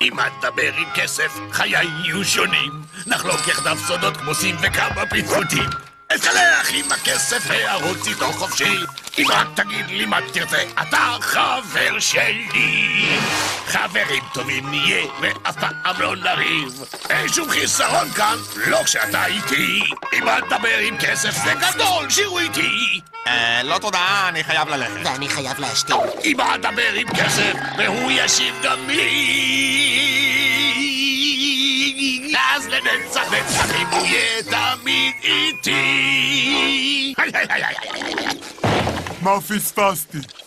אם את תדבר עם כסף, חיי יהיו שונים. נחלוק יחדיו סודות כמו סים וכמה פיצוצים. אסלח עם הכסף וארוץ איתו חופשי. אם רק תגיד לי מה תרצה, אתה חבר שלי. חברים טובים נהיה, ואף פעם לא נריב. אין שום חיסרון כאן, לא כשאתה איתי. אם את תדבר עם כסף זה גדול, שירו איתי. אה, לא תודה, אני חייב ללכת. ואני חייב להשתין. אם אדבר עם כסף, והוא ישיב גם לי. nas denenza densa wyjmuje tamin y i ty. Mafis fasty.